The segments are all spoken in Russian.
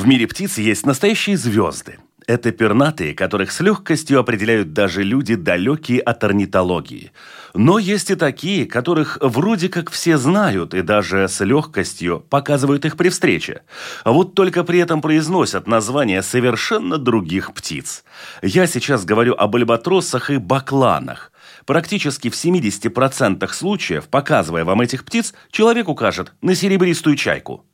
В мире птиц есть настоящие звезды. Это пернатые, которых с легкостью определяют даже люди, далекие от орнитологии. Но есть и такие, которых вроде как все знают и даже с легкостью показывают их при встрече. А вот только при этом произносят названия совершенно других птиц. Я сейчас говорю об альбатросах и бакланах. Практически в 70% случаев, показывая вам этих птиц, человек укажет на серебристую чайку.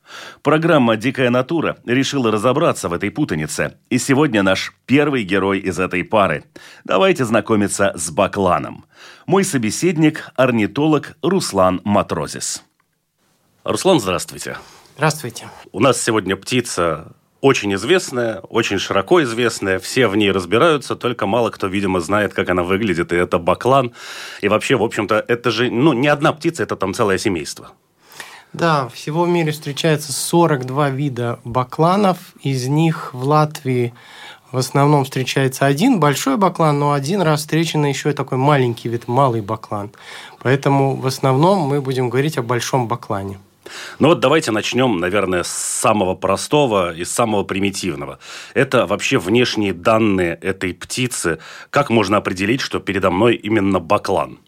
Программа «Дикая натура» решила разобраться в этой путанице. И сегодня наш первый герой из этой пары. Давайте знакомиться с Бакланом. Мой собеседник – орнитолог Руслан Матрозис. Руслан, здравствуйте. Здравствуйте. У нас сегодня птица очень известная, очень широко известная, все в ней разбираются, только мало кто, видимо, знает, как она выглядит, и это баклан. И вообще, в общем-то, это же ну, не одна птица, это там целое семейство. Да, всего в мире встречается 42 вида бакланов, из них в Латвии в основном встречается один большой баклан, но один раз встречен еще и такой маленький вид, малый баклан. Поэтому в основном мы будем говорить о большом баклане. Ну вот давайте начнем, наверное, с самого простого и самого примитивного. Это вообще внешние данные этой птицы. Как можно определить, что передо мной именно баклан?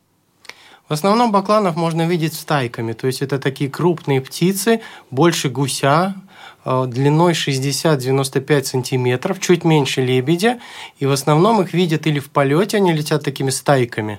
В основном бакланов можно видеть стайками, то есть это такие крупные птицы, больше гуся, э, длиной 60-95 сантиметров, чуть меньше лебедя, и в основном их видят или в полете, они летят такими стайками,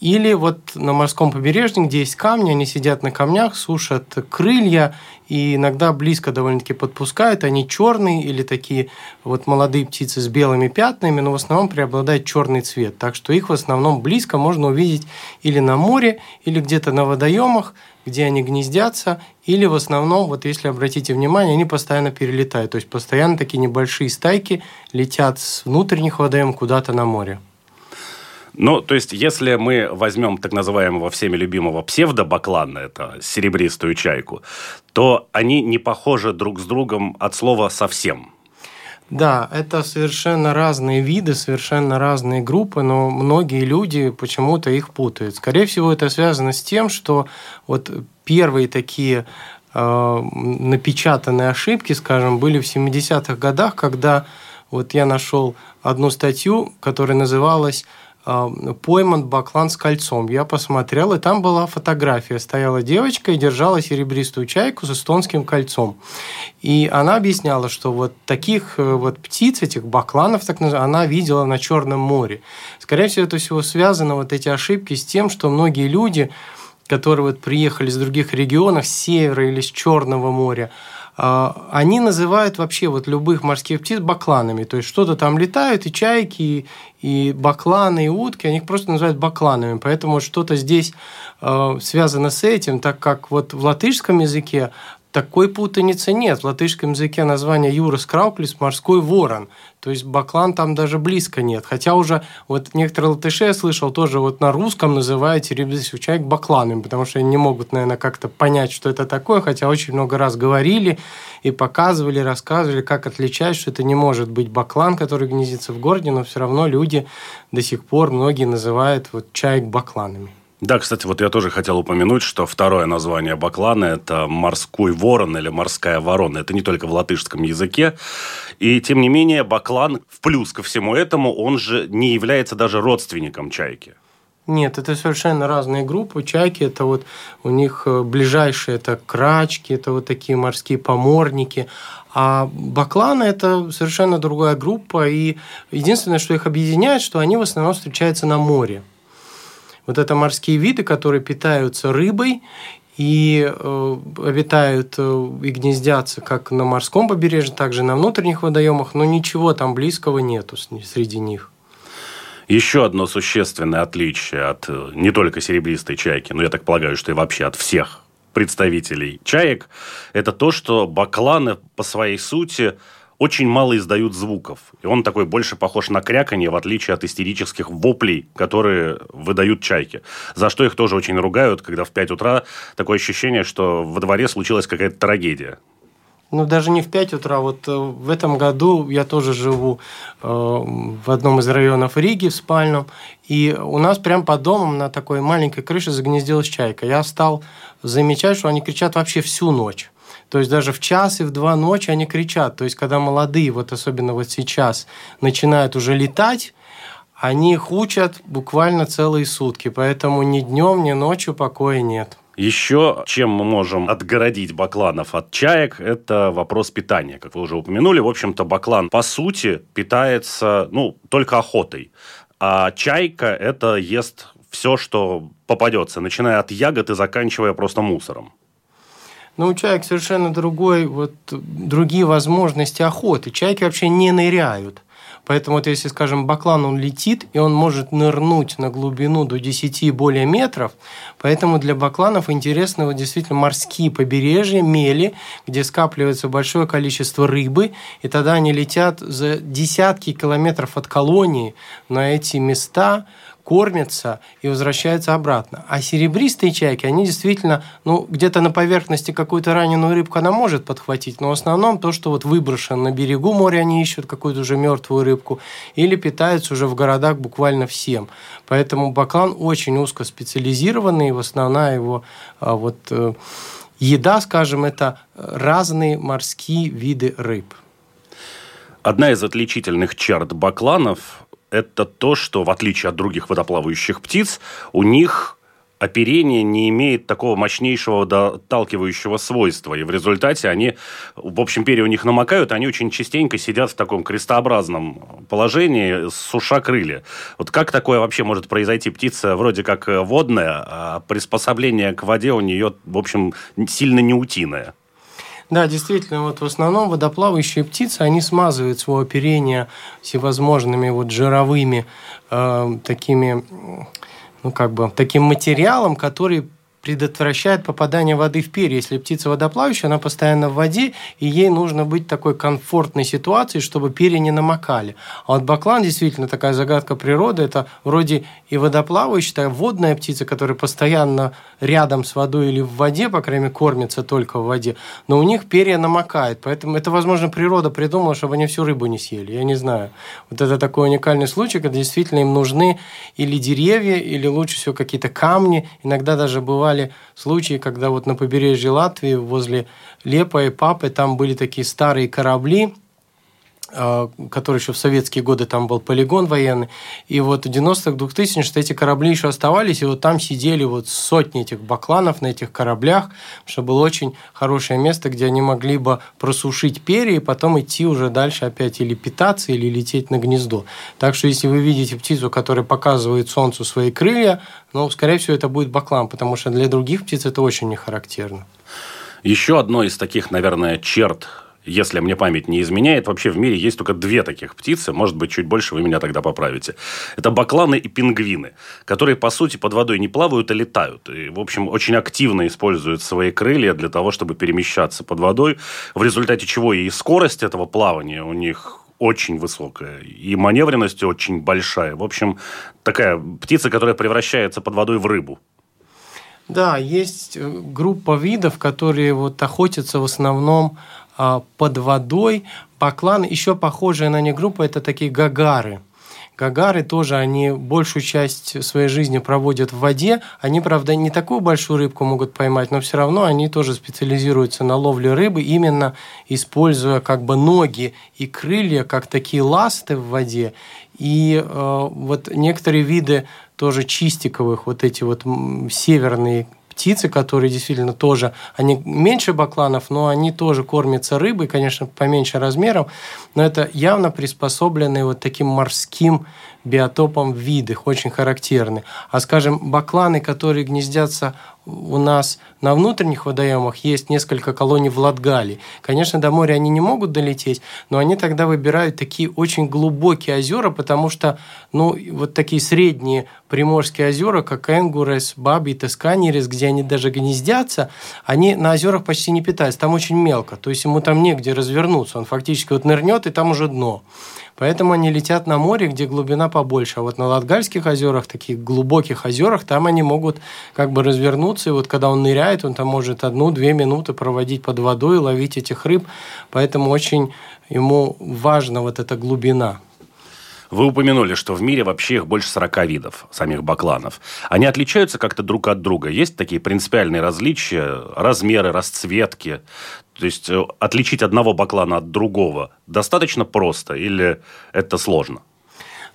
или вот на морском побережье, где есть камни, они сидят на камнях, сушат крылья и иногда близко довольно-таки подпускают. Они черные или такие вот молодые птицы с белыми пятнами, но в основном преобладает черный цвет. Так что их в основном близко можно увидеть или на море, или где-то на водоемах, где они гнездятся, или в основном, вот если обратите внимание, они постоянно перелетают. То есть постоянно такие небольшие стайки летят с внутренних водоемов куда-то на море. Ну, то есть, если мы возьмем так называемого всеми любимого псевдобаклана, это серебристую чайку, то они не похожи друг с другом от слова «совсем». Да, это совершенно разные виды, совершенно разные группы, но многие люди почему-то их путают. Скорее всего, это связано с тем, что вот первые такие э, напечатанные ошибки, скажем, были в 70-х годах, когда вот я нашел одну статью, которая называлась пойман баклан с кольцом. Я посмотрел, и там была фотография. Стояла девочка и держала серебристую чайку с эстонским кольцом. И она объясняла, что вот таких э, вот птиц, этих бакланов, так называемых, она видела на Черном море. Скорее всего, это всего связано, вот эти ошибки, с тем, что многие люди, которые вот приехали с других регионов, с севера или с Черного моря, они называют вообще вот любых морских птиц бакланами. То есть что-то там летают, и чайки, и бакланы, и утки, они их просто называют бакланами. Поэтому что-то здесь а, связано с этим, так как вот в латышском языке такой путаницы нет. В латышском языке название Юрас Крауклис – морской ворон. То есть баклан там даже близко нет. Хотя уже вот некоторые латыши, я слышал, тоже вот на русском называют серебристый человек бакланом, потому что они не могут, наверное, как-то понять, что это такое, хотя очень много раз говорили и показывали, рассказывали, как отличать, что это не может быть баклан, который гнездится в городе, но все равно люди до сих пор, многие называют вот чаек бакланами. Да, кстати, вот я тоже хотел упомянуть, что второе название баклана – это морской ворон или морская ворона. Это не только в латышском языке. И, тем не менее, баклан, в плюс ко всему этому, он же не является даже родственником чайки. Нет, это совершенно разные группы. Чайки – это вот у них э, ближайшие – это крачки, это вот такие морские поморники. А бакланы – это совершенно другая группа. И единственное, что их объединяет, что они в основном встречаются на море. Вот это морские виды, которые питаются рыбой и э, обитают э, и гнездятся как на морском побережье, так и на внутренних водоемах, но ничего там близкого нету среди них. Еще одно существенное отличие от э, не только серебристой чайки, но я так полагаю, что и вообще от всех представителей чаек, это то, что бакланы по своей сути очень мало издают звуков. И он такой больше похож на кряканье, в отличие от истерических воплей, которые выдают чайки. За что их тоже очень ругают, когда в 5 утра такое ощущение, что во дворе случилась какая-то трагедия. Ну, даже не в 5 утра. Вот э, в этом году я тоже живу э, в одном из районов Риги, в спальном, и у нас прям под домом на такой маленькой крыше загнездилась чайка. Я стал замечать, что они кричат вообще всю ночь. То есть даже в час и в два ночи они кричат. То есть когда молодые, вот особенно вот сейчас, начинают уже летать, они их учат буквально целые сутки. Поэтому ни днем, ни ночью покоя нет. Еще чем мы можем отгородить бакланов от чаек, это вопрос питания. Как вы уже упомянули, в общем-то, баклан по сути питается ну, только охотой. А чайка это ест все, что попадется, начиная от ягод и заканчивая просто мусором. Но у чаек совершенно другой, вот, другие возможности охоты. Чайки вообще не ныряют. Поэтому вот если, скажем, баклан, он летит, и он может нырнуть на глубину до 10 и более метров, поэтому для бакланов интересны вот действительно морские побережья, мели, где скапливается большое количество рыбы, и тогда они летят за десятки километров от колонии на эти места, кормятся и возвращаются обратно. А серебристые чайки, они действительно, ну, где-то на поверхности какую-то раненую рыбку она может подхватить, но в основном то, что вот выброшено на берегу моря, они ищут какую-то уже мертвую рыбку или питаются уже в городах буквально всем. Поэтому баклан очень узко специализированный, и в основная его а, вот э, еда, скажем, это разные морские виды рыб. Одна из отличительных черт бакланов это то, что в отличие от других водоплавающих птиц, у них оперение не имеет такого мощнейшего доталкивающего свойства. И в результате они, в общем, перья у них намокают, они очень частенько сидят в таком крестообразном положении, суша крылья. Вот как такое вообще может произойти? Птица вроде как водная, а приспособление к воде у нее, в общем, сильно не утиное. Да, действительно, вот в основном водоплавающие птицы, они смазывают свое оперение всевозможными вот жировыми э, такими, ну как бы, таким материалом, который предотвращает попадание воды в перья. Если птица водоплавающая, она постоянно в воде, и ей нужно быть в такой комфортной ситуации, чтобы перья не намокали. А вот баклан действительно такая загадка природы. Это вроде и водоплавающая, такая водная птица, которая постоянно рядом с водой или в воде, по крайней мере, кормится только в воде, но у них перья намокают. Поэтому это, возможно, природа придумала, чтобы они всю рыбу не съели. Я не знаю. Вот это такой уникальный случай, когда действительно им нужны или деревья, или лучше всего какие-то камни. Иногда даже бывали бывали случаи, когда вот на побережье Латвии возле Лепа и Папы там были такие старые корабли, который еще в советские годы там был полигон военный. И вот в 90-х, 2000-х эти корабли еще оставались, и вот там сидели вот сотни этих бакланов на этих кораблях, что было очень хорошее место, где они могли бы просушить перья и потом идти уже дальше опять или питаться, или лететь на гнездо. Так что если вы видите птицу, которая показывает солнцу свои крылья, ну, скорее всего, это будет баклан, потому что для других птиц это очень не характерно. Еще одно из таких, наверное, черт если мне память не изменяет, вообще в мире есть только две таких птицы, может быть, чуть больше, вы меня тогда поправите. Это бакланы и пингвины, которые, по сути, под водой не плавают, а летают. И, в общем, очень активно используют свои крылья для того, чтобы перемещаться под водой, в результате чего и скорость этого плавания у них очень высокая, и маневренность очень большая. В общем, такая птица, которая превращается под водой в рыбу. Да, есть э, группа видов, которые вот охотятся в основном под водой. Баклан, еще похожая на них группа, это такие гагары. Гагары тоже, они большую часть своей жизни проводят в воде. Они, правда, не такую большую рыбку могут поймать, но все равно они тоже специализируются на ловле рыбы, именно используя как бы ноги и крылья как такие ласты в воде. И э, вот некоторые виды тоже чистиковых, вот эти вот северные птицы, которые действительно тоже, они меньше бакланов, но они тоже кормятся рыбой, конечно, поменьше размером, но это явно приспособленные вот таким морским биотопом виды, очень характерны. А, скажем, бакланы, которые гнездятся у нас на внутренних водоемах есть несколько колоний в Латгалии. Конечно, до моря они не могут долететь, но они тогда выбирают такие очень глубокие озера, потому что, ну, вот такие средние приморские озера, как Энгурес, Баби, Тосканерис, где они даже гнездятся, они на озерах почти не питаются, там очень мелко, то есть ему там негде развернуться, он фактически вот нырнет, и там уже дно. Поэтому они летят на море, где глубина побольше. А вот на Латгальских озерах, таких глубоких озерах, там они могут как бы развернуться. И вот когда он ныряет, он там может одну-две минуты проводить под водой, ловить этих рыб. Поэтому очень ему важна вот эта глубина. Вы упомянули, что в мире вообще их больше 40 видов, самих бакланов. Они отличаются как-то друг от друга? Есть такие принципиальные различия, размеры, расцветки? То есть э, отличить одного баклана от другого достаточно просто или это сложно?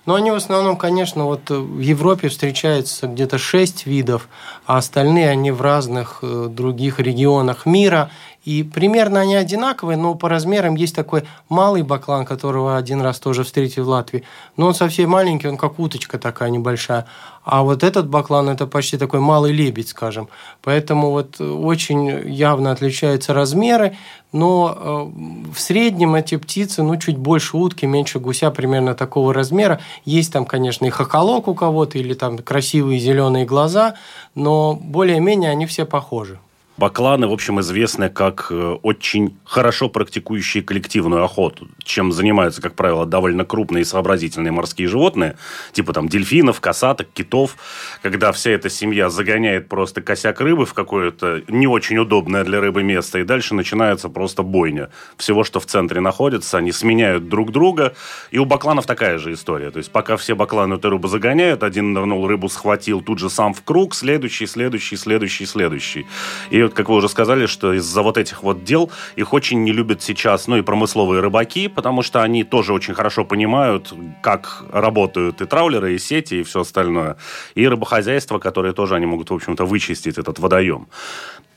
Ну, они в основном, конечно, вот в Европе встречаются где-то шесть видов, а остальные они в разных э, других регионах мира. И примерно они одинаковые, но по размерам есть такой малый баклан, которого один раз тоже встретил в Латвии. Но он совсем маленький, он как уточка такая небольшая. А вот этот баклан – это почти такой малый лебедь, скажем. Поэтому вот очень явно отличаются размеры, но э, в среднем эти птицы, ну, чуть больше утки, меньше гуся, примерно такого размера. Есть там, конечно, и хохолок у кого-то, или там красивые зеленые глаза, но более-менее они все похожи. Бакланы, в общем, известны как э, очень хорошо практикующие коллективную охоту, чем занимаются, как правило, довольно крупные и сообразительные морские животные, типа там дельфинов, косаток, китов, когда вся эта семья загоняет просто косяк рыбы в какое-то не очень удобное для рыбы место, и дальше начинается просто бойня. Всего, что в центре находится, они сменяют друг друга, и у бакланов такая же история. То есть, пока все бакланы эту рыбу загоняют, один нырнул, рыбу схватил, тут же сам в круг, следующий, следующий, следующий, следующий. И вот, как вы уже сказали, что из-за вот этих вот дел их очень не любят сейчас, ну и промысловые рыбаки, потому что они тоже очень хорошо понимают, как работают и траулеры, и сети, и все остальное. И рыбохозяйство, которое тоже они могут, в общем-то, вычистить этот водоем.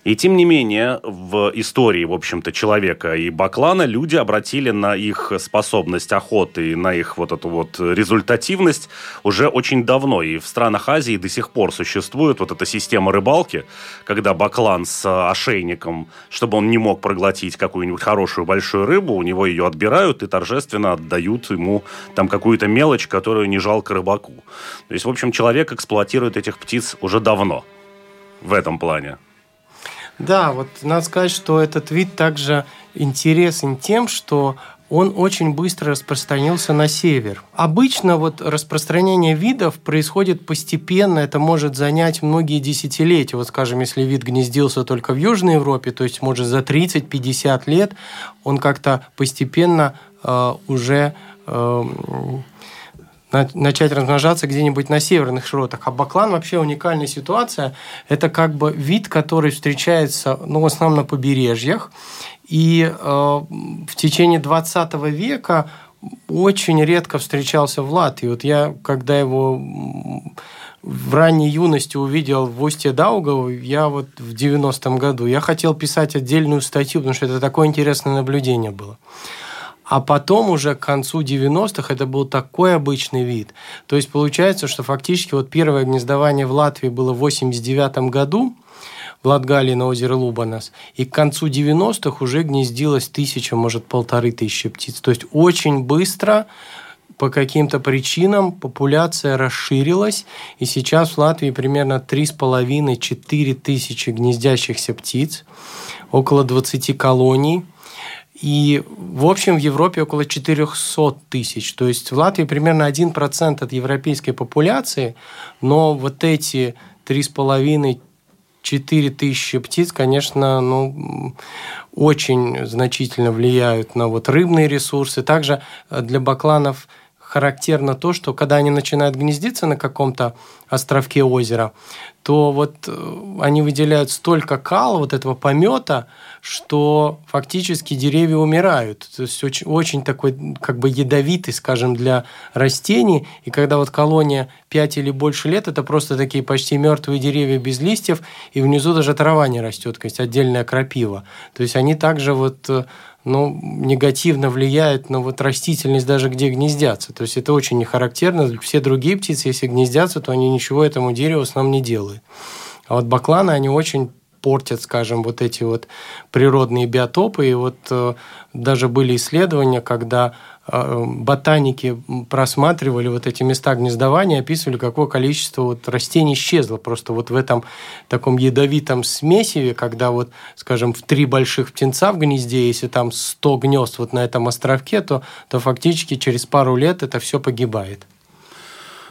И тем не менее, в истории, в общем-то, человека и Баклана люди обратили на их способность охоты и на их вот эту вот результативность уже очень давно. И в странах Азии до сих пор существует вот эта система рыбалки, когда Баклан с ошейником, чтобы он не мог проглотить какую-нибудь хорошую большую рыбу, у него ее отбирают и торжественно отдают ему там какую-то мелочь, которую не жалко рыбаку. То есть, в общем, человек эксплуатирует этих птиц уже давно в этом плане. Да, вот надо сказать, что этот вид также интересен тем, что он очень быстро распространился на север. Обычно вот распространение видов происходит постепенно, это может занять многие десятилетия. Вот, скажем, если вид гнездился только в Южной Европе, то есть, может, за 30-50 лет он как-то постепенно э, уже э, начать размножаться где-нибудь на северных широтах. А баклан вообще уникальная ситуация. Это как бы вид, который встречается ну, в основном на побережьях. И э, в течение 20 века очень редко встречался в Латвии. Вот я, когда его в ранней юности увидел в Устье Даугава, я вот в 90-м году, я хотел писать отдельную статью, потому что это такое интересное наблюдение было. А потом уже к концу 90-х это был такой обычный вид. То есть получается, что фактически вот первое гнездование в Латвии было в 89 году, Латгалии на озере Лубанас. И к концу 90-х уже гнездилось тысяча, может, полторы тысячи птиц. То есть очень быстро по каким-то причинам популяция расширилась, и сейчас в Латвии примерно 3,5-4 тысячи гнездящихся птиц, около 20 колоний – и, в общем, в Европе около 400 тысяч. То есть в Латвии примерно 1% от европейской популяции, но вот эти 3,5 4 тысячи птиц, конечно, ну, очень значительно влияют на вот рыбные ресурсы. Также для бакланов характерно то, что когда они начинают гнездиться на каком-то островке озера, то вот э, они выделяют столько кала, вот этого помета, что фактически деревья умирают. То есть очень, очень такой как бы ядовитый, скажем, для растений. И когда вот колония 5 или больше лет, это просто такие почти мертвые деревья без листьев, и внизу даже трава не растет, то есть отдельная крапива. То есть они также вот э, ну, негативно влияет на вот растительность даже где гнездятся. То есть это очень не характерно. Все другие птицы, если гнездятся, то они ничего этому дереву с нам не делают. А вот бакланы, они очень портят, скажем, вот эти вот природные биотопы. И вот э, даже были исследования, когда э, ботаники просматривали вот эти места гнездования, описывали, какое количество вот растений исчезло просто вот в этом таком ядовитом смесиве, когда вот, скажем, в три больших птенца в гнезде, если там 100 гнезд вот на этом островке, то, то фактически через пару лет это все погибает.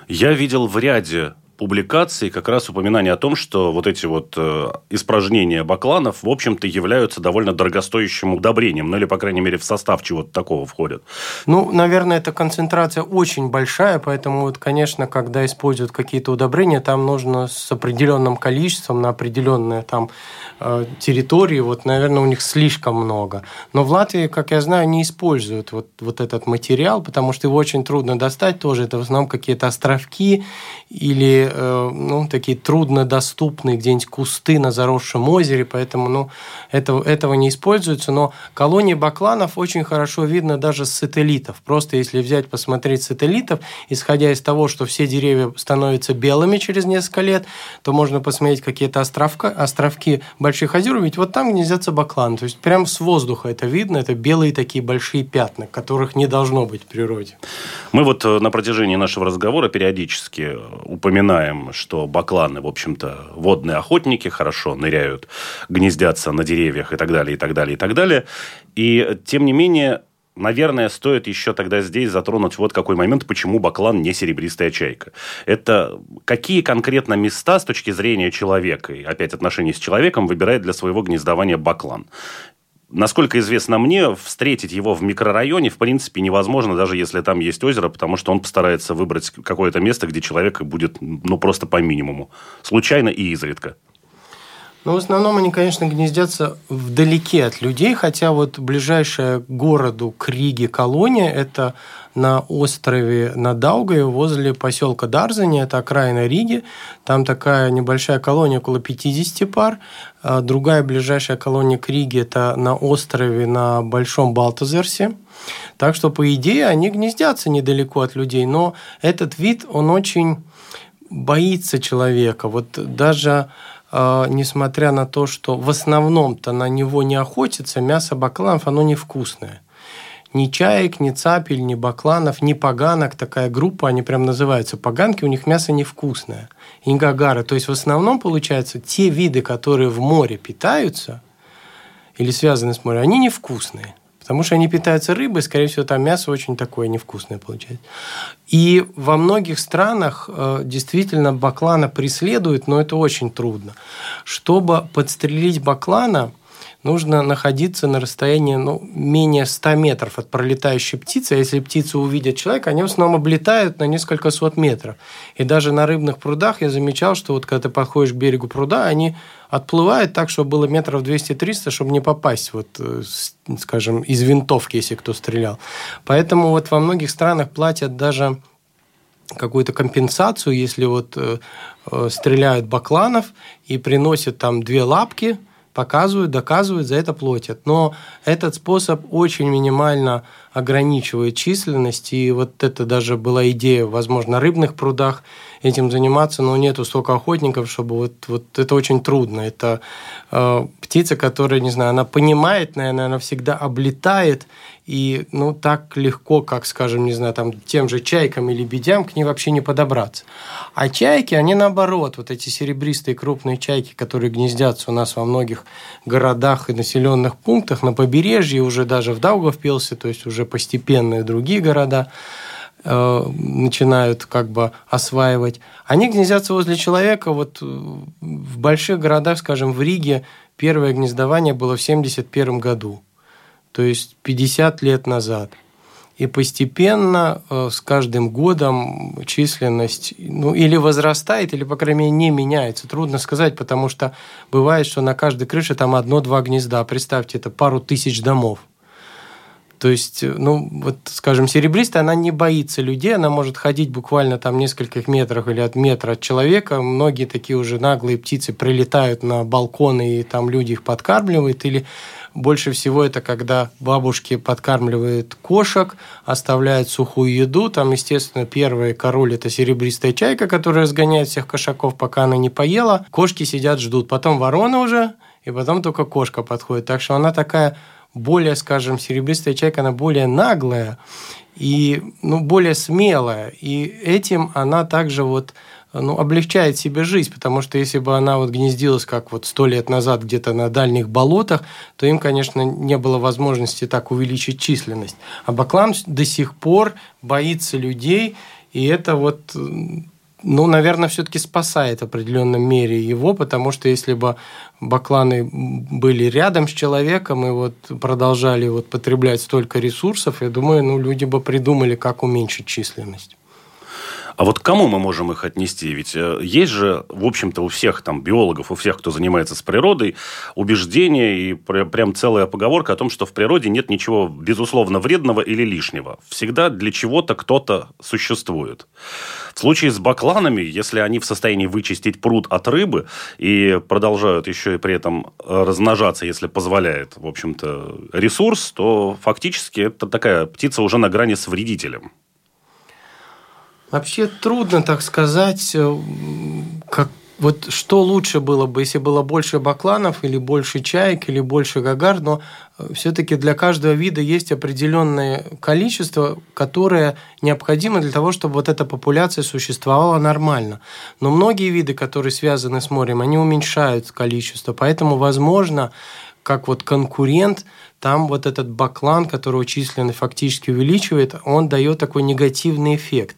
Я видел в ряде публикаций как раз упоминание о том, что вот эти вот э, испражнения бакланов, в общем-то, являются довольно дорогостоящим удобрением, ну или, по крайней мере, в состав чего-то такого входят. Ну, наверное, эта концентрация очень большая, поэтому, вот, конечно, когда используют какие-то удобрения, там нужно с определенным количеством на определенные там э, территории, вот, наверное, у них слишком много. Но в Латвии, как я знаю, не используют вот, вот этот материал, потому что его очень трудно достать тоже. Это в основном какие-то островки или Э, ну, такие труднодоступные где-нибудь кусты на заросшем озере, поэтому ну, этого, этого не используется. Но колонии бакланов очень хорошо видно даже с сателлитов. Просто если взять, посмотреть сателлитов, исходя из того, что все деревья становятся белыми через несколько лет, то можно посмотреть какие-то островка, островки больших озер, ведь вот там гнездятся бакланы. То есть прямо с воздуха это видно, это белые такие большие пятна, которых не должно быть в природе. Мы вот э, на протяжении нашего разговора периодически упоминаем знаем, что бакланы, в общем-то, водные охотники, хорошо ныряют, гнездятся на деревьях и так далее, и так далее, и так далее. И, тем не менее, наверное, стоит еще тогда здесь затронуть вот какой момент, почему баклан не серебристая чайка. Это какие конкретно места с точки зрения человека, и опять отношений с человеком, выбирает для своего гнездования баклан насколько известно мне, встретить его в микрорайоне, в принципе, невозможно, даже если там есть озеро, потому что он постарается выбрать какое-то место, где человек будет, ну, просто по минимуму. Случайно и изредка. Ну, в основном они, конечно, гнездятся вдалеке от людей, хотя вот ближайшая к городу к Риге колония – это на острове на Даугаве возле поселка Дарзани, это окраина Риги. Там такая небольшая колония, около 50 пар. А другая ближайшая колония к Риге – это на острове на Большом Балтазерсе. Так что, по идее, они гнездятся недалеко от людей, но этот вид, он очень боится человека. Вот даже а, несмотря на то, что в основном-то на него не охотится, мясо бакланов, оно невкусное. Ни чаек, ни цапель, ни бакланов, ни поганок, такая группа, они прям называются поганки, у них мясо невкусное. Ингагары. То есть в основном, получается, те виды, которые в море питаются или связаны с морем, они невкусные. Потому что они питаются рыбой, скорее всего, там мясо очень такое невкусное получается. И во многих странах э, действительно баклана преследуют, но это очень трудно. Чтобы подстрелить баклана – нужно находиться на расстоянии ну, менее 100 метров от пролетающей птицы. А если птицу увидят человека, они в основном облетают на несколько сот метров. И даже на рыбных прудах я замечал, что вот когда ты подходишь к берегу пруда, они отплывают так, чтобы было метров 200-300, чтобы не попасть, вот, э, скажем, из винтовки, если кто стрелял. Поэтому вот во многих странах платят даже какую-то компенсацию, если вот э, э, стреляют бакланов и приносят там две лапки – показывают, доказывают, за это платят. Но этот способ очень минимально ограничивает численность, и вот это даже была идея, возможно, рыбных прудах этим заниматься, но нету столько охотников, чтобы вот, вот это очень трудно. Это э, птица, которая, не знаю, она понимает, наверное, она всегда облетает, и ну так легко, как, скажем, не знаю, там тем же чайкам или бедям к ней вообще не подобраться. А чайки, они наоборот, вот эти серебристые крупные чайки, которые гнездятся у нас во многих городах и населенных пунктах, на побережье, уже даже в Даугавпилсе, то есть уже постепенно и другие города, начинают как бы осваивать. Они гнездятся возле человека. Вот э, в больших городах, скажем, в Риге первое гнездование было в 1971 году то есть 50 лет назад. И постепенно э, с каждым годом численность ну, или возрастает, или, по крайней мере, не меняется. Трудно сказать, потому что бывает, что на каждой крыше там одно-два гнезда. Представьте, это пару тысяч домов. То есть, ну, вот, скажем, серебристая, она не боится людей, она может ходить буквально там нескольких метрах или от метра от человека. Многие такие уже наглые птицы прилетают на балконы, и там люди их подкармливают. Или больше всего это когда бабушки подкармливают кошек, оставляют сухую еду. Там, естественно, первый король – это серебристая чайка, которая разгоняет всех кошаков, пока она не поела. Кошки сидят, ждут. Потом ворона уже, и потом только кошка подходит. Так что она такая более, скажем, серебристая чайка, она более наглая и ну, более смелая. И этим она также вот ну, облегчает себе жизнь, потому что если бы она вот гнездилась, как вот сто лет назад где-то на дальних болотах, то им, конечно, не было возможности так увеличить численность. А Баклан до сих пор боится людей, и это вот ну, наверное, все-таки спасает в определенном мере его, потому что если бы бакланы были рядом с человеком и вот продолжали вот потреблять столько ресурсов, я думаю, ну, люди бы придумали, как уменьшить численность. А вот к кому мы можем их отнести? Ведь э, есть же, в общем-то, у всех там биологов, у всех, кто занимается с природой, убеждение и прям целая поговорка о том, что в природе нет ничего, безусловно, вредного или лишнего. Всегда для чего-то кто-то существует. В случае с бакланами, если они в состоянии вычистить пруд от рыбы и продолжают еще и при этом э, размножаться, если позволяет, в общем-то, ресурс, то фактически это такая птица уже на грани с вредителем. Вообще трудно так сказать, э, как вот что лучше было бы, если было больше бакланов или больше чаек или больше гагар, но э, все-таки для каждого вида есть определенное количество, которое необходимо для того, чтобы вот эта популяция существовала нормально. Но многие виды, которые связаны с морем, они уменьшают количество, поэтому, возможно, как вот конкурент, там вот этот баклан, которого численность фактически увеличивает, он дает такой негативный эффект.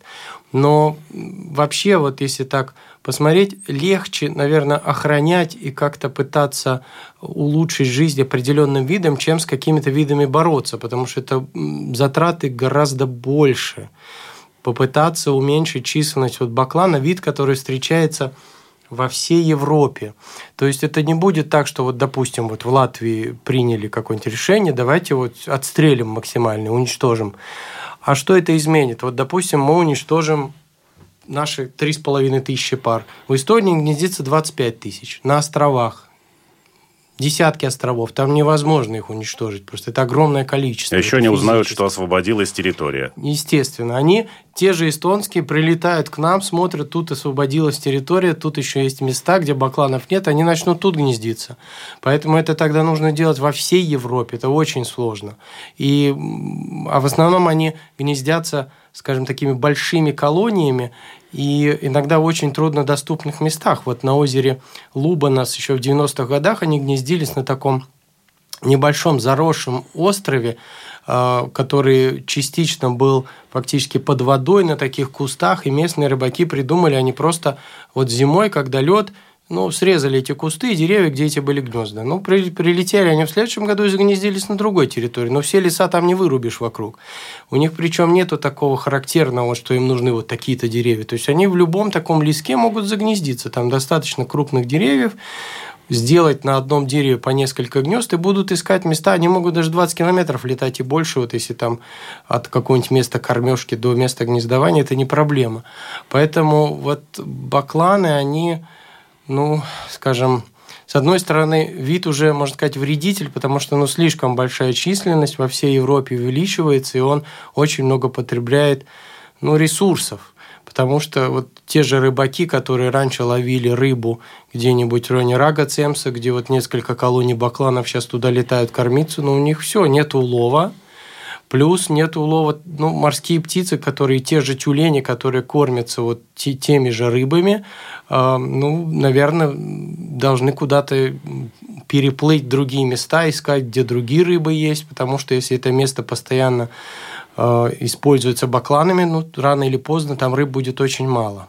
Но вообще, вот если так посмотреть, легче, наверное, охранять и как-то пытаться улучшить жизнь определенным видом, чем с какими-то видами бороться, потому что это затраты гораздо больше. Попытаться уменьшить численность вот баклана, вид, который встречается во всей Европе. То есть это не будет так, что вот, допустим, вот в Латвии приняли какое-нибудь решение, давайте вот отстрелим максимально, уничтожим. А что это изменит? Вот, допустим, мы уничтожим наши 3,5 тысячи пар. В Эстонии гнездится 25 тысяч. На островах десятки островов, там невозможно их уничтожить, просто это огромное количество. А еще они узнают, что освободилась территория. Естественно, они, те же эстонские, прилетают к нам, смотрят, тут освободилась территория, тут еще есть места, где бакланов нет, они начнут тут гнездиться. Поэтому это тогда нужно делать во всей Европе, это очень сложно. И, а в основном они гнездятся скажем, такими большими колониями и иногда в очень труднодоступных местах. Вот на озере Лубанас еще в 90-х годах они гнездились на таком небольшом заросшем острове, а, который частично был фактически под водой на таких кустах, и местные рыбаки придумали, они просто вот зимой, когда лед, ну, срезали эти кусты и деревья, где эти были гнезда. Ну, при, прилетели они в следующем году и загнездились на другой территории. Но все леса там не вырубишь вокруг. У них причем нету такого характерного, что им нужны вот такие-то деревья. То есть они в любом таком леске могут загнездиться. Там достаточно крупных деревьев, сделать на одном дереве по несколько гнезд и будут искать места. Они могут даже 20 километров летать и больше, вот если там от какого-нибудь места кормежки до места гнездования, это не проблема. Поэтому вот бакланы, они ну, скажем, с одной стороны, вид уже, можно сказать, вредитель, потому что ну, слишком большая численность во всей Европе увеличивается, и он очень много потребляет ну, ресурсов. Потому что вот те же рыбаки, которые раньше ловили рыбу где-нибудь в районе Рага Цемса, где вот несколько колоний бакланов сейчас туда летают кормиться, но у них все, нет улова – Плюс нет улова, ну, морские птицы, которые те же тюлени, которые кормятся вот теми же рыбами, э, ну, наверное, должны куда-то переплыть другие места, искать, где другие рыбы есть, потому что если это место постоянно э, используется бакланами, ну, рано или поздно там рыб будет очень мало.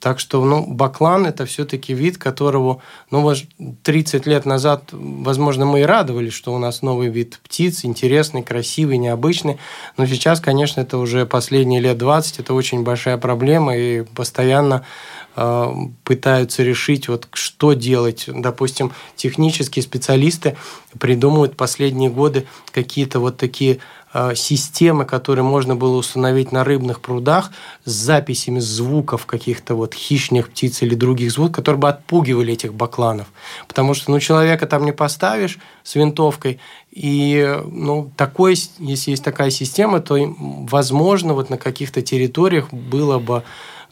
Так что, ну, баклан – это все-таки вид, которого, ну, 30 лет назад, возможно, мы и радовались, что у нас новый вид птиц, интересный, красивый, необычный. Но сейчас, конечно, это уже последние лет 20, это очень большая проблема, и постоянно э, пытаются решить, вот что делать. Допустим, технические специалисты придумывают последние годы какие-то вот такие системы, которые можно было установить на рыбных прудах с записями звуков каких-то вот хищных птиц или других звуков, которые бы отпугивали этих бакланов. Потому что, ну, человека там не поставишь с винтовкой, и, ну, такой, если есть такая система, то, возможно, вот на каких-то территориях было бы Э,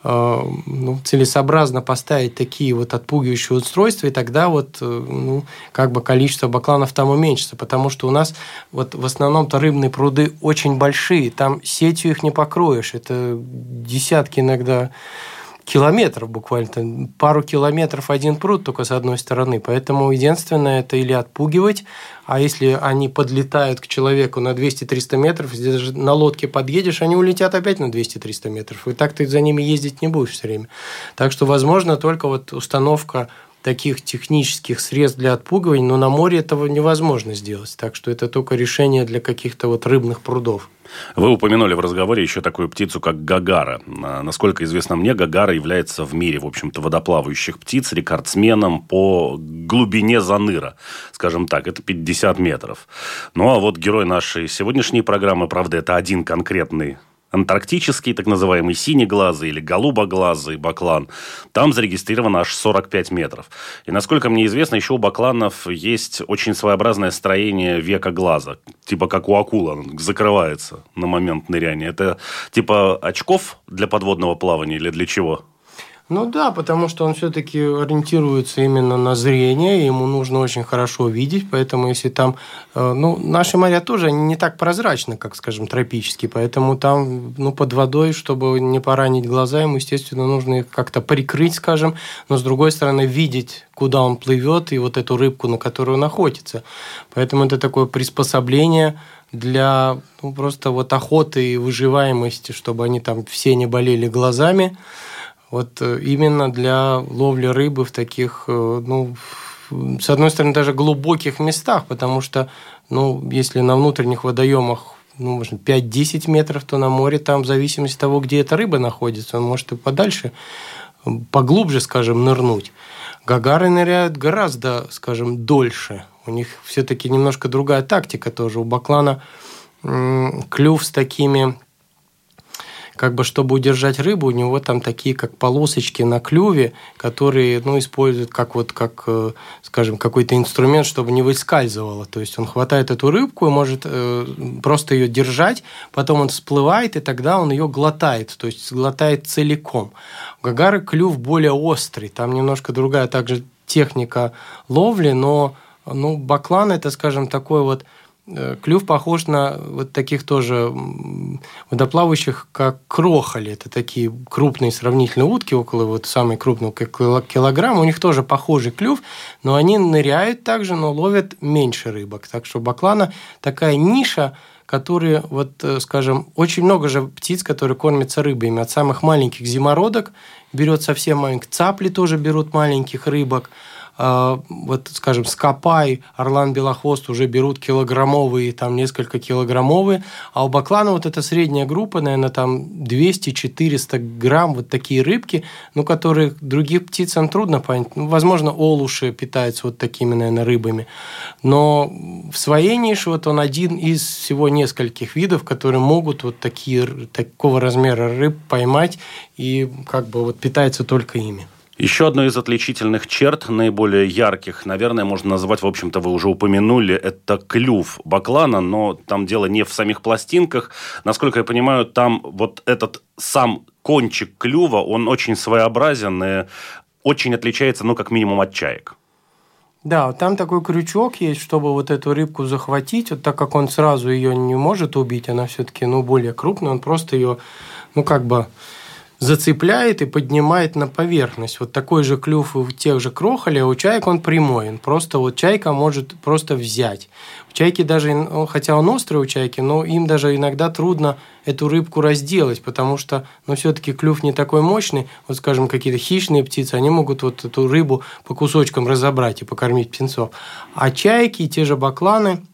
ну, целесообразно поставить такие вот отпугивающие устройства, и тогда вот э, ну, как бы количество бакланов там уменьшится, потому что у нас вот в основном-то рыбные пруды очень большие, там сетью их не покроешь, это десятки иногда километров буквально, пару километров один пруд только с одной стороны. Поэтому единственное это или отпугивать, а если они подлетают к человеку на 200-300 метров, даже на лодке подъедешь, они улетят опять на 200-300 метров. И так ты за ними ездить не будешь все время. Так что, возможно, только вот установка таких технических средств для отпугивания, но на море этого невозможно сделать. Так что это только решение для каких-то вот рыбных прудов. Вы упомянули в разговоре еще такую птицу, как гагара. А, насколько известно мне, гагара является в мире, в общем-то, водоплавающих птиц рекордсменом по глубине заныра. Скажем так, это 50 метров. Ну, а вот герой нашей сегодняшней программы, правда, это один конкретный антарктический, так называемый синеглазый или голубоглазый баклан, там зарегистрировано аж 45 метров. И, насколько мне известно, еще у бакланов есть очень своеобразное строение века глаза, типа как у акулы, он закрывается на момент ныряния. Это типа очков для подводного плавания или для чего? Ну да, потому что он все-таки ориентируется именно на зрение, ему нужно очень хорошо видеть, поэтому если там, э, ну, наши моря тоже они не так прозрачны, как, скажем, тропические, поэтому там, ну, под водой, чтобы не поранить глаза, ему, естественно, нужно их как-то прикрыть, скажем, но с другой стороны видеть, куда он плывет и вот эту рыбку, на которую он охотится. Поэтому это такое приспособление для ну, просто вот охоты и выживаемости, чтобы они там все не болели глазами. Вот э, именно для ловли рыбы в таких, э, ну, с одной стороны, даже глубоких местах, потому что, ну, если на внутренних водоемах ну, может, 5-10 метров, то на море там, в зависимости от того, где эта рыба находится, он может и подальше, поглубже, скажем, нырнуть. Гагары ныряют гораздо, скажем, дольше. У них все-таки немножко другая тактика тоже. У баклана клюв с такими как бы чтобы удержать рыбу, у него там такие как полосочки на клюве, которые ну, используют как вот как, э, скажем, какой-то инструмент, чтобы не выскальзывало. То есть он хватает эту рыбку и может э, просто ее держать, потом он всплывает, и тогда он ее глотает, то есть глотает целиком. У гагары клюв более острый, там немножко другая также техника ловли, но ну, баклан это, скажем, такой вот клюв похож на вот таких тоже водоплавающих, как крохоли. Это такие крупные сравнительно утки, около вот самой крупного килограмма. У них тоже похожий клюв, но они ныряют также, но ловят меньше рыбок. Так что баклана такая ниша, которые, вот, э, скажем, очень много же птиц, которые кормятся рыбами. От самых маленьких зимородок берет совсем маленьких, цапли тоже берут маленьких рыбок, вот, скажем, Скопай, Орлан Белохвост уже берут килограммовые, там несколько килограммовые, а у Баклана вот эта средняя группа, наверное, там 200-400 грамм вот такие рыбки, ну, которые других птицам трудно понять. Ну, возможно, олуши питаются вот такими, наверное, рыбами. Но в своей нише вот он один из всего нескольких видов, которые могут вот такие, такого размера рыб поймать и как бы вот питается только ими. Еще одной из отличительных черт, наиболее ярких, наверное, можно назвать, в общем-то, вы уже упомянули, это клюв баклана, но там дело не в самих пластинках. Насколько я понимаю, там вот этот сам кончик клюва, он очень своеобразен и очень отличается, ну, как минимум, от чаек. Да, там такой крючок есть, чтобы вот эту рыбку захватить, вот так как он сразу ее не может убить, она все-таки, ну, более крупная, он просто ее, ну, как бы зацепляет и поднимает на поверхность. Вот такой же клюв у тех же крохолей, а у чаек он прямой. Он просто вот чайка может просто взять. У чайки даже, ну, хотя он острый у чайки, но им даже иногда трудно эту рыбку разделать, потому что, ну, все-таки клюв не такой мощный. Вот, скажем, какие-то хищные птицы, они могут вот эту рыбу по кусочкам разобрать и покормить птенцов. А чайки, те же бакланы –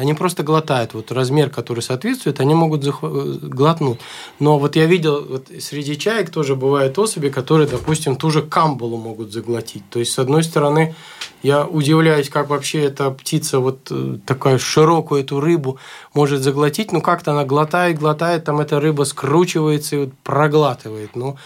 они просто глотают. Вот размер, который соответствует, они могут. Э, глотнуть. Но вот я видел, вот среди чаек тоже бывают особи, которые, допустим, ту же камбалу могут заглотить. То есть, с одной стороны, Я удивляюсь, как вообще эта птица вот э, такая широкую эту рыбу может заглотить. Ну, как-то она глотает, глотает, там эта рыба скручивается и вот проглатывает. Ну,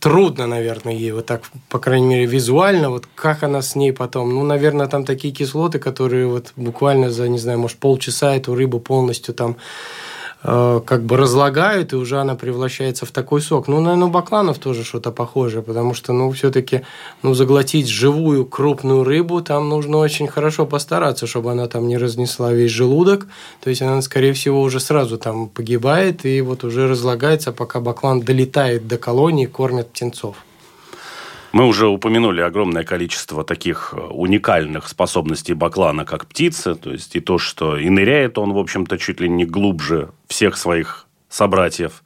трудно, наверное, ей вот так, по крайней мере, визуально, вот как она с ней потом. Ну, наверное, там такие кислоты, которые вот буквально за, не знаю, может, полчаса эту рыбу полностью там Э, как бы разлагают, и уже она превращается в такой сок. Ну, наверное, у бакланов тоже что-то похожее, потому что, ну, все-таки, ну, заглотить живую крупную рыбу, там нужно очень хорошо постараться, чтобы она там не разнесла весь желудок. То есть она, скорее всего, уже сразу там погибает и вот уже разлагается, пока баклан долетает до колонии, кормят птенцов. Мы уже упомянули огромное количество таких э, уникальных способностей Баклана как птицы, то есть и то, что и ныряет он, в общем-то, чуть ли не глубже всех своих собратьев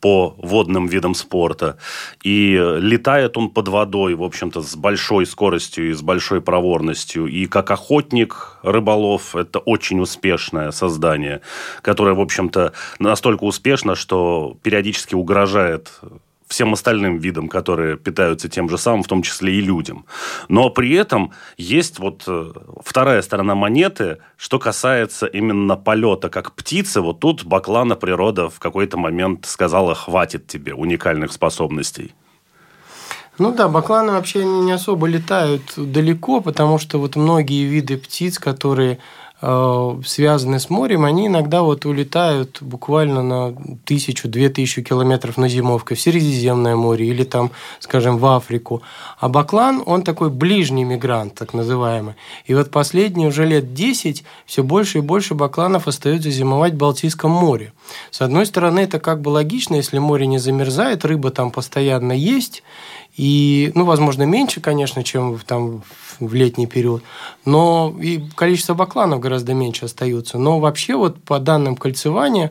по водным видам спорта. И летает он под водой, в общем-то, с большой скоростью и с большой проворностью. И как охотник, рыболов, это очень успешное создание, которое, в общем-то, настолько успешно, что периодически угрожает всем остальным видам, которые питаются тем же самым, в том числе и людям. Но при этом есть вот э, вторая сторона монеты, что касается именно полета как птицы. Вот тут Баклана природа в какой-то момент сказала, хватит тебе уникальных способностей. Ну да, бакланы вообще не особо летают далеко, потому что вот многие виды птиц, которые связаны с морем, они иногда вот улетают буквально на тысячу-две тысячи километров на зимовку в Средиземное море или там, скажем, в Африку. А баклан, он такой ближний мигрант, так называемый. И вот последние уже лет 10 все больше и больше бакланов остаются зимовать в Балтийском море. С одной стороны, это как бы логично, если море не замерзает, рыба там постоянно есть, и, ну, возможно, меньше, конечно, чем там в летний период, но и количество бакланов гораздо меньше остаются. Но вообще вот по данным кольцевания,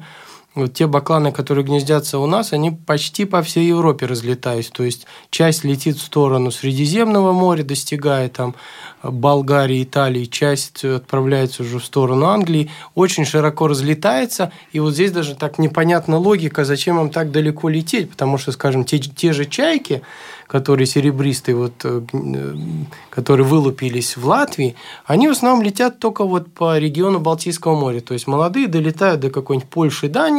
вот те бакланы, которые гнездятся у нас, они почти по всей Европе разлетаются. То есть часть летит в сторону Средиземного моря, достигая там Болгарии, Италии, часть отправляется уже в сторону Англии, очень широко разлетается. И вот здесь даже так непонятна логика, зачем им так далеко лететь, потому что, скажем, те, те же чайки, которые серебристые, вот, э, которые вылупились в Латвии, они в основном летят только вот по региону Балтийского моря. То есть молодые долетают до какой-нибудь Польши, Дании,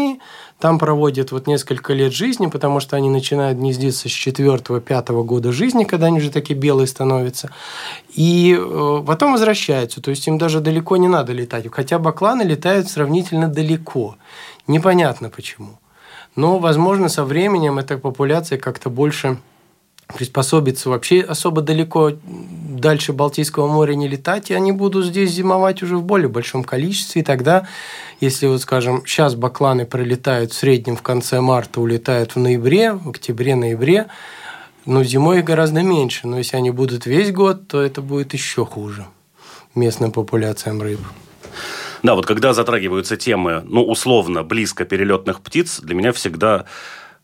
там проводят вот несколько лет жизни, потому что они начинают гнездиться с 4-5 года жизни, когда они уже такие белые становятся. И э, потом возвращаются. То есть им даже далеко не надо летать. Хотя бакланы летают сравнительно далеко. Непонятно почему. Но, возможно, со временем эта популяция как-то больше приспособиться вообще особо далеко дальше Балтийского моря не летать, и они будут здесь зимовать уже в более большом количестве. И тогда, если вот, скажем, сейчас бакланы пролетают в среднем в конце марта, улетают в ноябре, в октябре-ноябре, но зимой их гораздо меньше. Но если они будут весь год, то это будет еще хуже местным популяциям рыб. Да, вот когда затрагиваются темы, ну, условно, близко перелетных птиц, для меня всегда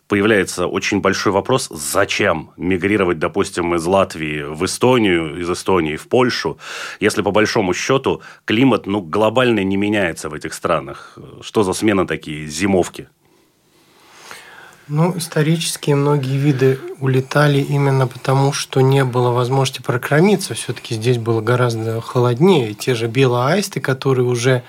появляется очень большой вопрос, зачем мигрировать, допустим, из Латвии в Эстонию, из Эстонии в Польшу, если по большому счету климат ну, глобально не меняется в этих странах. Что за смена такие зимовки? Ну, исторически многие виды улетали именно потому, что не было возможности прокормиться. Все-таки здесь было гораздо холоднее. Те же белые аисты, которые уже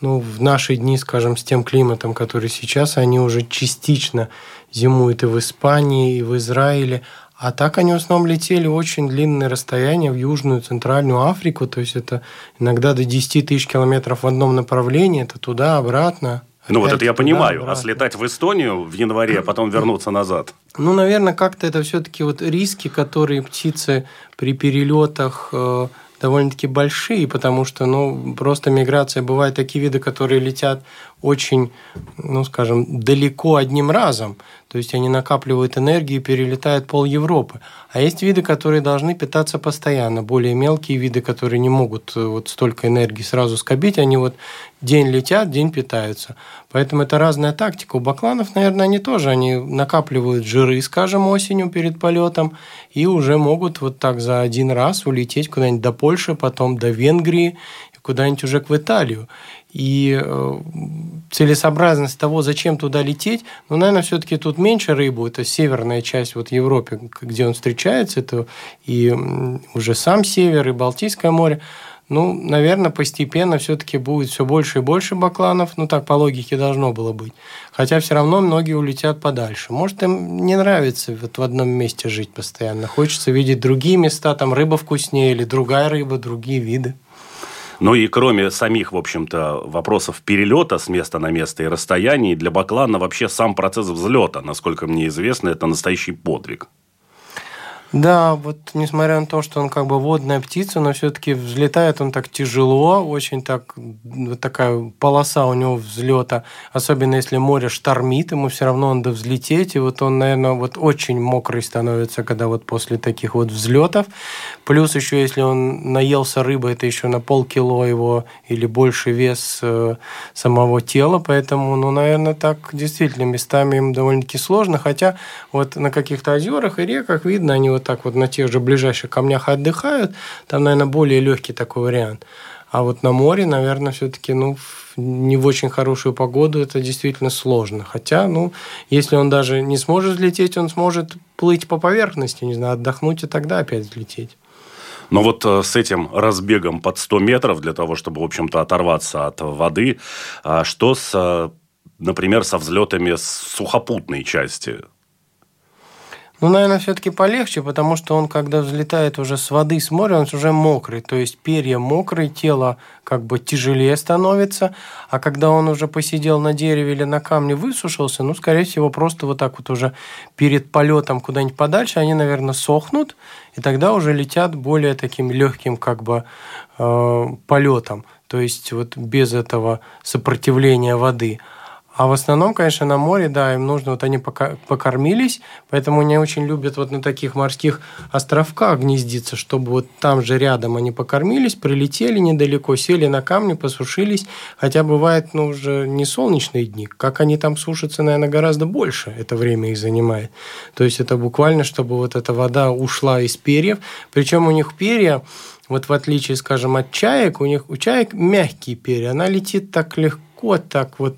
ну, в наши дни, скажем, с тем климатом, который сейчас, они уже частично зимуют и в Испании, и в Израиле. А так они в основном летели очень длинные расстояния в Южную, Центральную Африку. То есть это иногда до 10 тысяч километров в одном направлении. Это туда, обратно. Ну вот это я понимаю. Обратно. А слетать в Эстонию в январе, а потом вернуться назад? Ну, наверное, как-то это все-таки вот риски, которые птицы при перелетах э, довольно-таки большие, потому что, ну, просто миграция бывает такие виды, которые летят очень, ну, скажем, далеко одним разом. То есть они накапливают энергию и перелетают пол Европы. А есть виды, которые должны питаться постоянно. Более мелкие виды, которые не могут э, вот столько энергии сразу скопить, они вот день летят, день питаются. Поэтому это разная тактика. У бакланов, наверное, они тоже они накапливают жиры, скажем, осенью перед полетом, и уже могут вот так за один раз улететь куда-нибудь до Польши, потом до Венгрии, куда-нибудь уже к Италию. И э, целесообразность того, зачем туда лететь, ну, наверное, все-таки тут меньше рыбу. Это северная часть вот Европы, где он встречается. Это и уже сам север, и Балтийское море. Ну, наверное, постепенно все-таки будет все больше и больше бакланов. Ну, так по логике должно было быть. Хотя все равно многие улетят подальше. Может, им не нравится вот в одном месте жить постоянно. Хочется видеть другие места, там рыба вкуснее или другая рыба, другие виды. Ну и кроме самих, в общем-то, вопросов перелета с места на место и расстояний, для Баклана вообще сам процесс взлета, насколько мне известно, это настоящий подвиг. Да, вот несмотря на то, что он как бы водная птица, но все-таки взлетает он так тяжело, очень так, вот такая полоса у него взлета, особенно если море штормит, ему все равно надо взлететь, и вот он, наверное, вот очень мокрый становится, когда вот после таких вот взлетов. Плюс еще, если он наелся рыбы, это еще на полкило его или больше вес э, самого тела, поэтому, ну, наверное, так действительно местами им довольно-таки сложно, хотя вот на каких-то озерах и реках видно, они вот так вот на тех же ближайших камнях отдыхают, там, наверное, более легкий такой вариант. А вот на море, наверное, все-таки, ну, не в очень хорошую погоду это действительно сложно. Хотя, ну, если он даже не сможет взлететь, он сможет плыть по поверхности, не знаю, отдохнуть и тогда опять взлететь. Но вот э, с этим разбегом под 100 метров для того, чтобы, в общем-то, оторваться от воды, а что с, э, например, со взлетами с сухопутной части? Ну, наверное, все-таки полегче, потому что он, когда взлетает уже с воды, с моря, он уже мокрый. То есть перья мокрые, тело как бы тяжелее становится. А когда он уже посидел на дереве или на камне, высушился, ну, скорее всего, просто вот так вот уже перед полетом куда-нибудь подальше, они, наверное, сохнут, и тогда уже летят более таким легким как бы э, полетом. То есть вот без этого сопротивления воды. А в основном, конечно, на море, да, им нужно, вот они покормились, поэтому они очень любят вот на таких морских островках гнездиться, чтобы вот там же рядом они покормились, прилетели недалеко, сели на камни, посушились, хотя бывает, ну, уже не солнечные дни, как они там сушатся, наверное, гораздо больше это время их занимает. То есть это буквально, чтобы вот эта вода ушла из перьев, причем у них перья, вот в отличие, скажем, от чаек, у них у чаек мягкие перья, она летит так легко, легко так вот,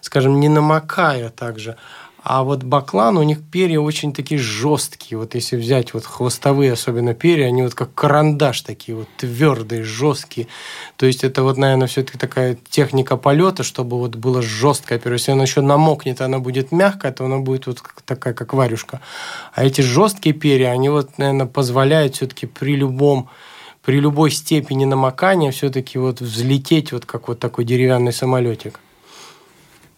скажем, не намокая также. А вот баклан, у них перья очень такие жесткие. Вот если взять вот хвостовые, особенно перья, они вот как карандаш такие вот твердые, жесткие. То есть это вот, наверное, все-таки такая техника полета, чтобы вот было жесткое перья. Если оно еще намокнет, оно будет мягкое, то оно будет вот такая, как варюшка. А эти жесткие перья, они вот, наверное, позволяют все-таки при любом при любой степени намокания все-таки вот взлететь вот как вот такой деревянный самолетик.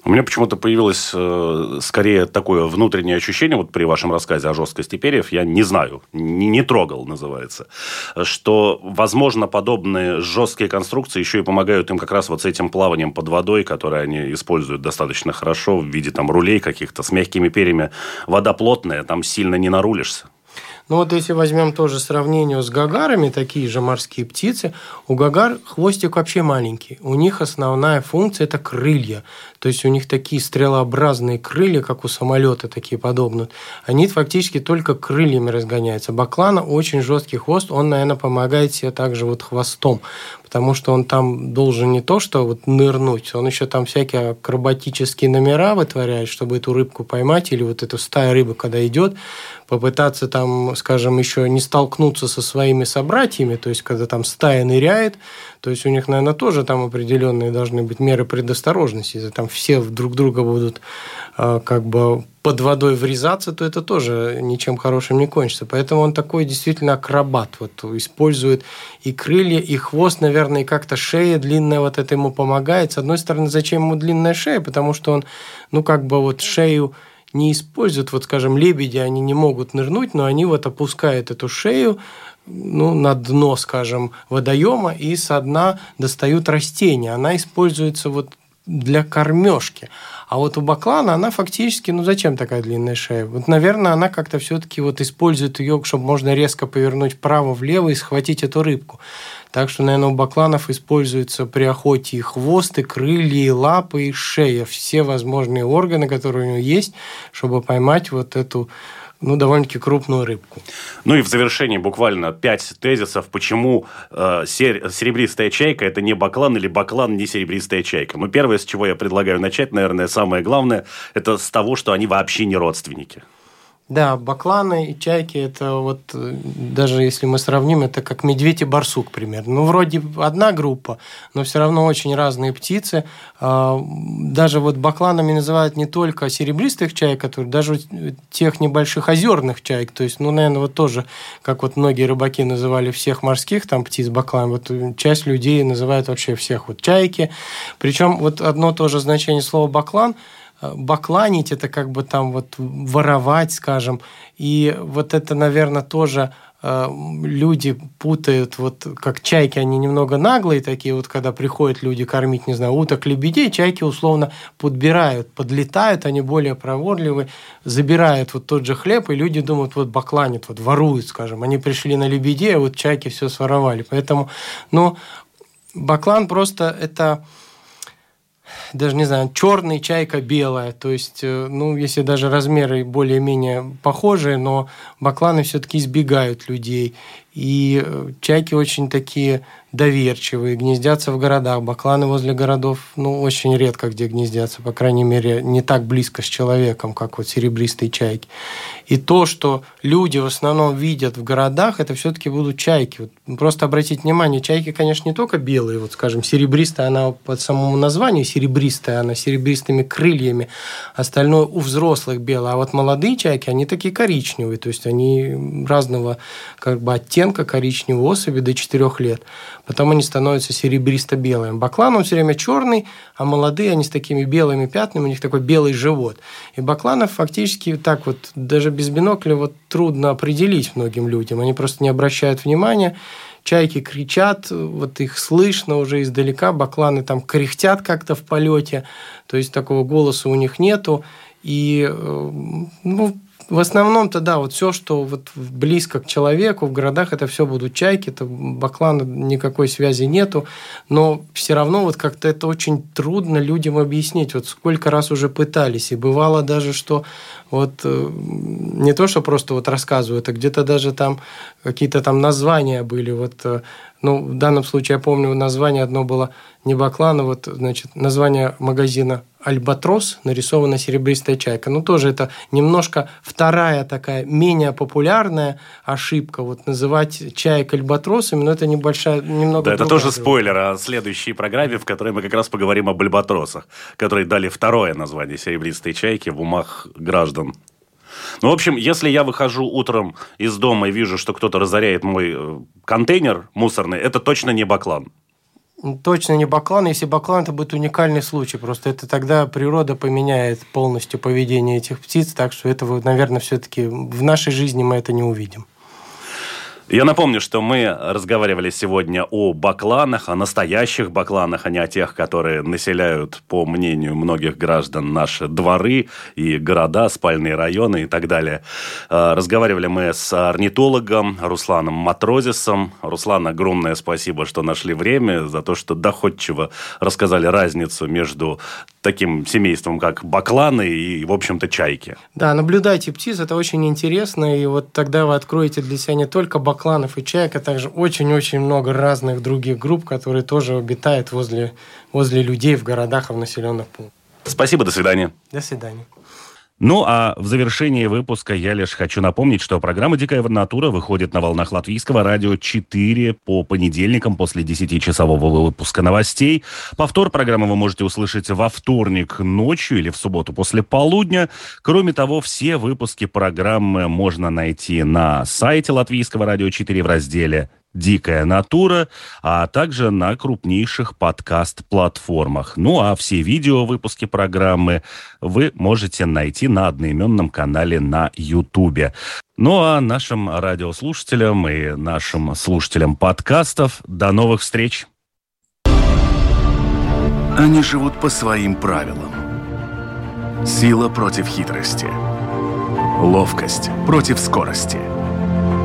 У меня почему-то появилось э, скорее такое внутреннее ощущение, вот при вашем рассказе о жесткости перьев, я не знаю, не, не трогал, называется, что, возможно, подобные жесткие конструкции еще и помогают им как раз вот с этим плаванием под водой, которое они используют достаточно хорошо в виде там рулей каких-то с мягкими перьями. Вода плотная, там сильно не нарулишься. Ну вот если возьмем тоже сравнение с гагарами, такие же морские птицы, у гагар хвостик вообще маленький. У них основная функция – это крылья. То есть у них такие стрелообразные крылья, как у самолета, такие подобные. Они фактически только крыльями разгоняются. Баклана очень жесткий хвост, он, наверное, помогает себе также вот хвостом, потому что он там должен не то, что вот нырнуть, он еще там всякие акробатические номера вытворяет, чтобы эту рыбку поймать, или вот эту стая рыбы, когда идет, попытаться там, скажем, еще не столкнуться со своими собратьями, то есть когда там стая ныряет, то есть у них, наверное, тоже там определенные должны быть меры предосторожности. Если там все друг друга будут а, как бы под водой врезаться, то это тоже ничем хорошим не кончится. Поэтому он такой действительно акробат. Вот использует и крылья, и хвост, наверное, и как-то шея длинная вот это ему помогает. С одной стороны, зачем ему длинная шея? Потому что он, ну, как бы вот шею не используют, вот, скажем, лебеди, они не могут нырнуть, но они вот опускают эту шею, ну, на дно, скажем, водоема и со дна достают растения. Она используется вот для кормежки. А вот у баклана она фактически, ну зачем такая длинная шея? Вот, наверное, она как-то все-таки вот использует ее, чтобы можно резко повернуть вправо-влево и схватить эту рыбку. Так что, наверное, у бакланов используются при охоте и хвост, и крылья, и лапы, и шея. Все возможные органы, которые у него есть, чтобы поймать вот эту ну, довольно-таки крупную рыбку. Ну и в завершении буквально пять тезисов, почему э, серебристая чайка – это не баклан или баклан не серебристая чайка. Ну, первое, с чего я предлагаю начать, наверное, самое главное, это с того, что они вообще не родственники. Да, бакланы и чайки это вот э, даже если мы сравним, это как медведь и барсук примерно. Ну, вроде одна группа, но все равно очень разные птицы. А, даже вот бакланами называют не только серебристых чаек, которые даже тех небольших озерных чаек. То есть, ну, наверное, вот тоже, как вот многие рыбаки называли всех морских там птиц баклан, вот часть людей называют вообще всех вот чайки. Причем вот одно тоже значение слова баклан – Э, бакланить, это как бы там вот воровать, скажем. И вот это, наверное, тоже э, люди путают, вот как чайки, они немного наглые такие, вот когда приходят люди кормить, не знаю, уток, лебедей, чайки условно подбирают, подлетают, они более проворливые, забирают вот тот же хлеб, и люди думают, вот бакланят, вот воруют, скажем. Они пришли на лебедей, а вот чайки все своровали. Поэтому, ну, баклан просто это даже не знаю, черный, чайка белая. То есть, э, ну, если даже размеры более-менее похожие, но бакланы все-таки избегают людей. И э, чайки очень такие доверчивые, гнездятся в городах. Бакланы возле городов, ну, очень редко где гнездятся, по крайней мере, не так близко с человеком, как вот серебристые чайки. И то, что люди в основном видят в городах, это все-таки будут чайки. Вот просто обратите внимание, чайки, конечно, не только белые, вот, скажем, серебристая, она по самому названию серебристая, она серебристыми крыльями, остальное у взрослых белое. А вот молодые чайки, они такие коричневые, то есть они разного как бы оттенка коричневого особи до 4 лет потом они становятся серебристо-белыми. Баклан, он все время черный, а молодые, они с такими белыми пятнами, у них такой белый живот. И бакланов фактически так вот, даже без бинокля, вот трудно определить многим людям. Они просто не обращают внимания. Чайки кричат, вот их слышно уже издалека, бакланы там кряхтят как-то в полете, то есть такого голоса у них нету. И э, ну, в основном-то, да, вот все, что вот близко к человеку, в городах, это все будут чайки, это баклана никакой связи нету, но все равно вот как-то это очень трудно людям объяснить. Вот сколько раз уже пытались, и бывало даже, что вот э, не то, что просто вот рассказывают, а где-то даже там какие-то там названия были, вот э, ну, в данном случае я помню название одно было не Баклана, вот, значит, название магазина Альбатрос, нарисована серебристая чайка. Ну, тоже это немножко вторая такая, менее популярная ошибка. Вот называть чаек альбатросами, но это небольшая, немного Да, это тоже спойлер о следующей программе, в которой мы как раз поговорим об альбатросах, которые дали второе название серебристой чайки в умах граждан. Ну, в общем, если я выхожу утром из дома и вижу, что кто-то разоряет мой э, контейнер мусорный, это точно не баклан. Точно не баклан. Если баклан, это будет уникальный случай. Просто это тогда природа поменяет полностью поведение этих птиц. Так что этого, наверное, все-таки в нашей жизни мы это не увидим. Я напомню, что мы разговаривали сегодня о бакланах, о настоящих бакланах, а не о тех, которые населяют, по мнению многих граждан, наши дворы и города, спальные районы и так далее. А, разговаривали мы с орнитологом Русланом Матрозисом. Руслан, огромное спасибо, что нашли время, за то, что доходчиво рассказали разницу между таким семейством, как бакланы и, в общем-то, чайки. Да, наблюдайте птиц, это очень интересно, и вот тогда вы откроете для себя не только бакланы, кланов и чаек, а также очень-очень много разных других групп, которые тоже обитают возле, возле людей в городах и в населенных пунктах. Спасибо, до свидания. До свидания. Ну, а в завершении выпуска я лишь хочу напомнить, что программа «Дикая натура» выходит на волнах латвийского радио 4 по понедельникам после 10-часового выпуска новостей. Повтор программы вы можете услышать во вторник ночью или в субботу после полудня. Кроме того, все выпуски программы можно найти на сайте латвийского радио 4 в разделе «Дикая натура», а также на крупнейших подкаст-платформах. Ну а все видео выпуски программы вы можете найти на одноименном канале на Ютубе. Ну а нашим радиослушателям и нашим слушателям подкастов до новых встреч! Они живут по своим правилам. Сила против хитрости. Ловкость против скорости –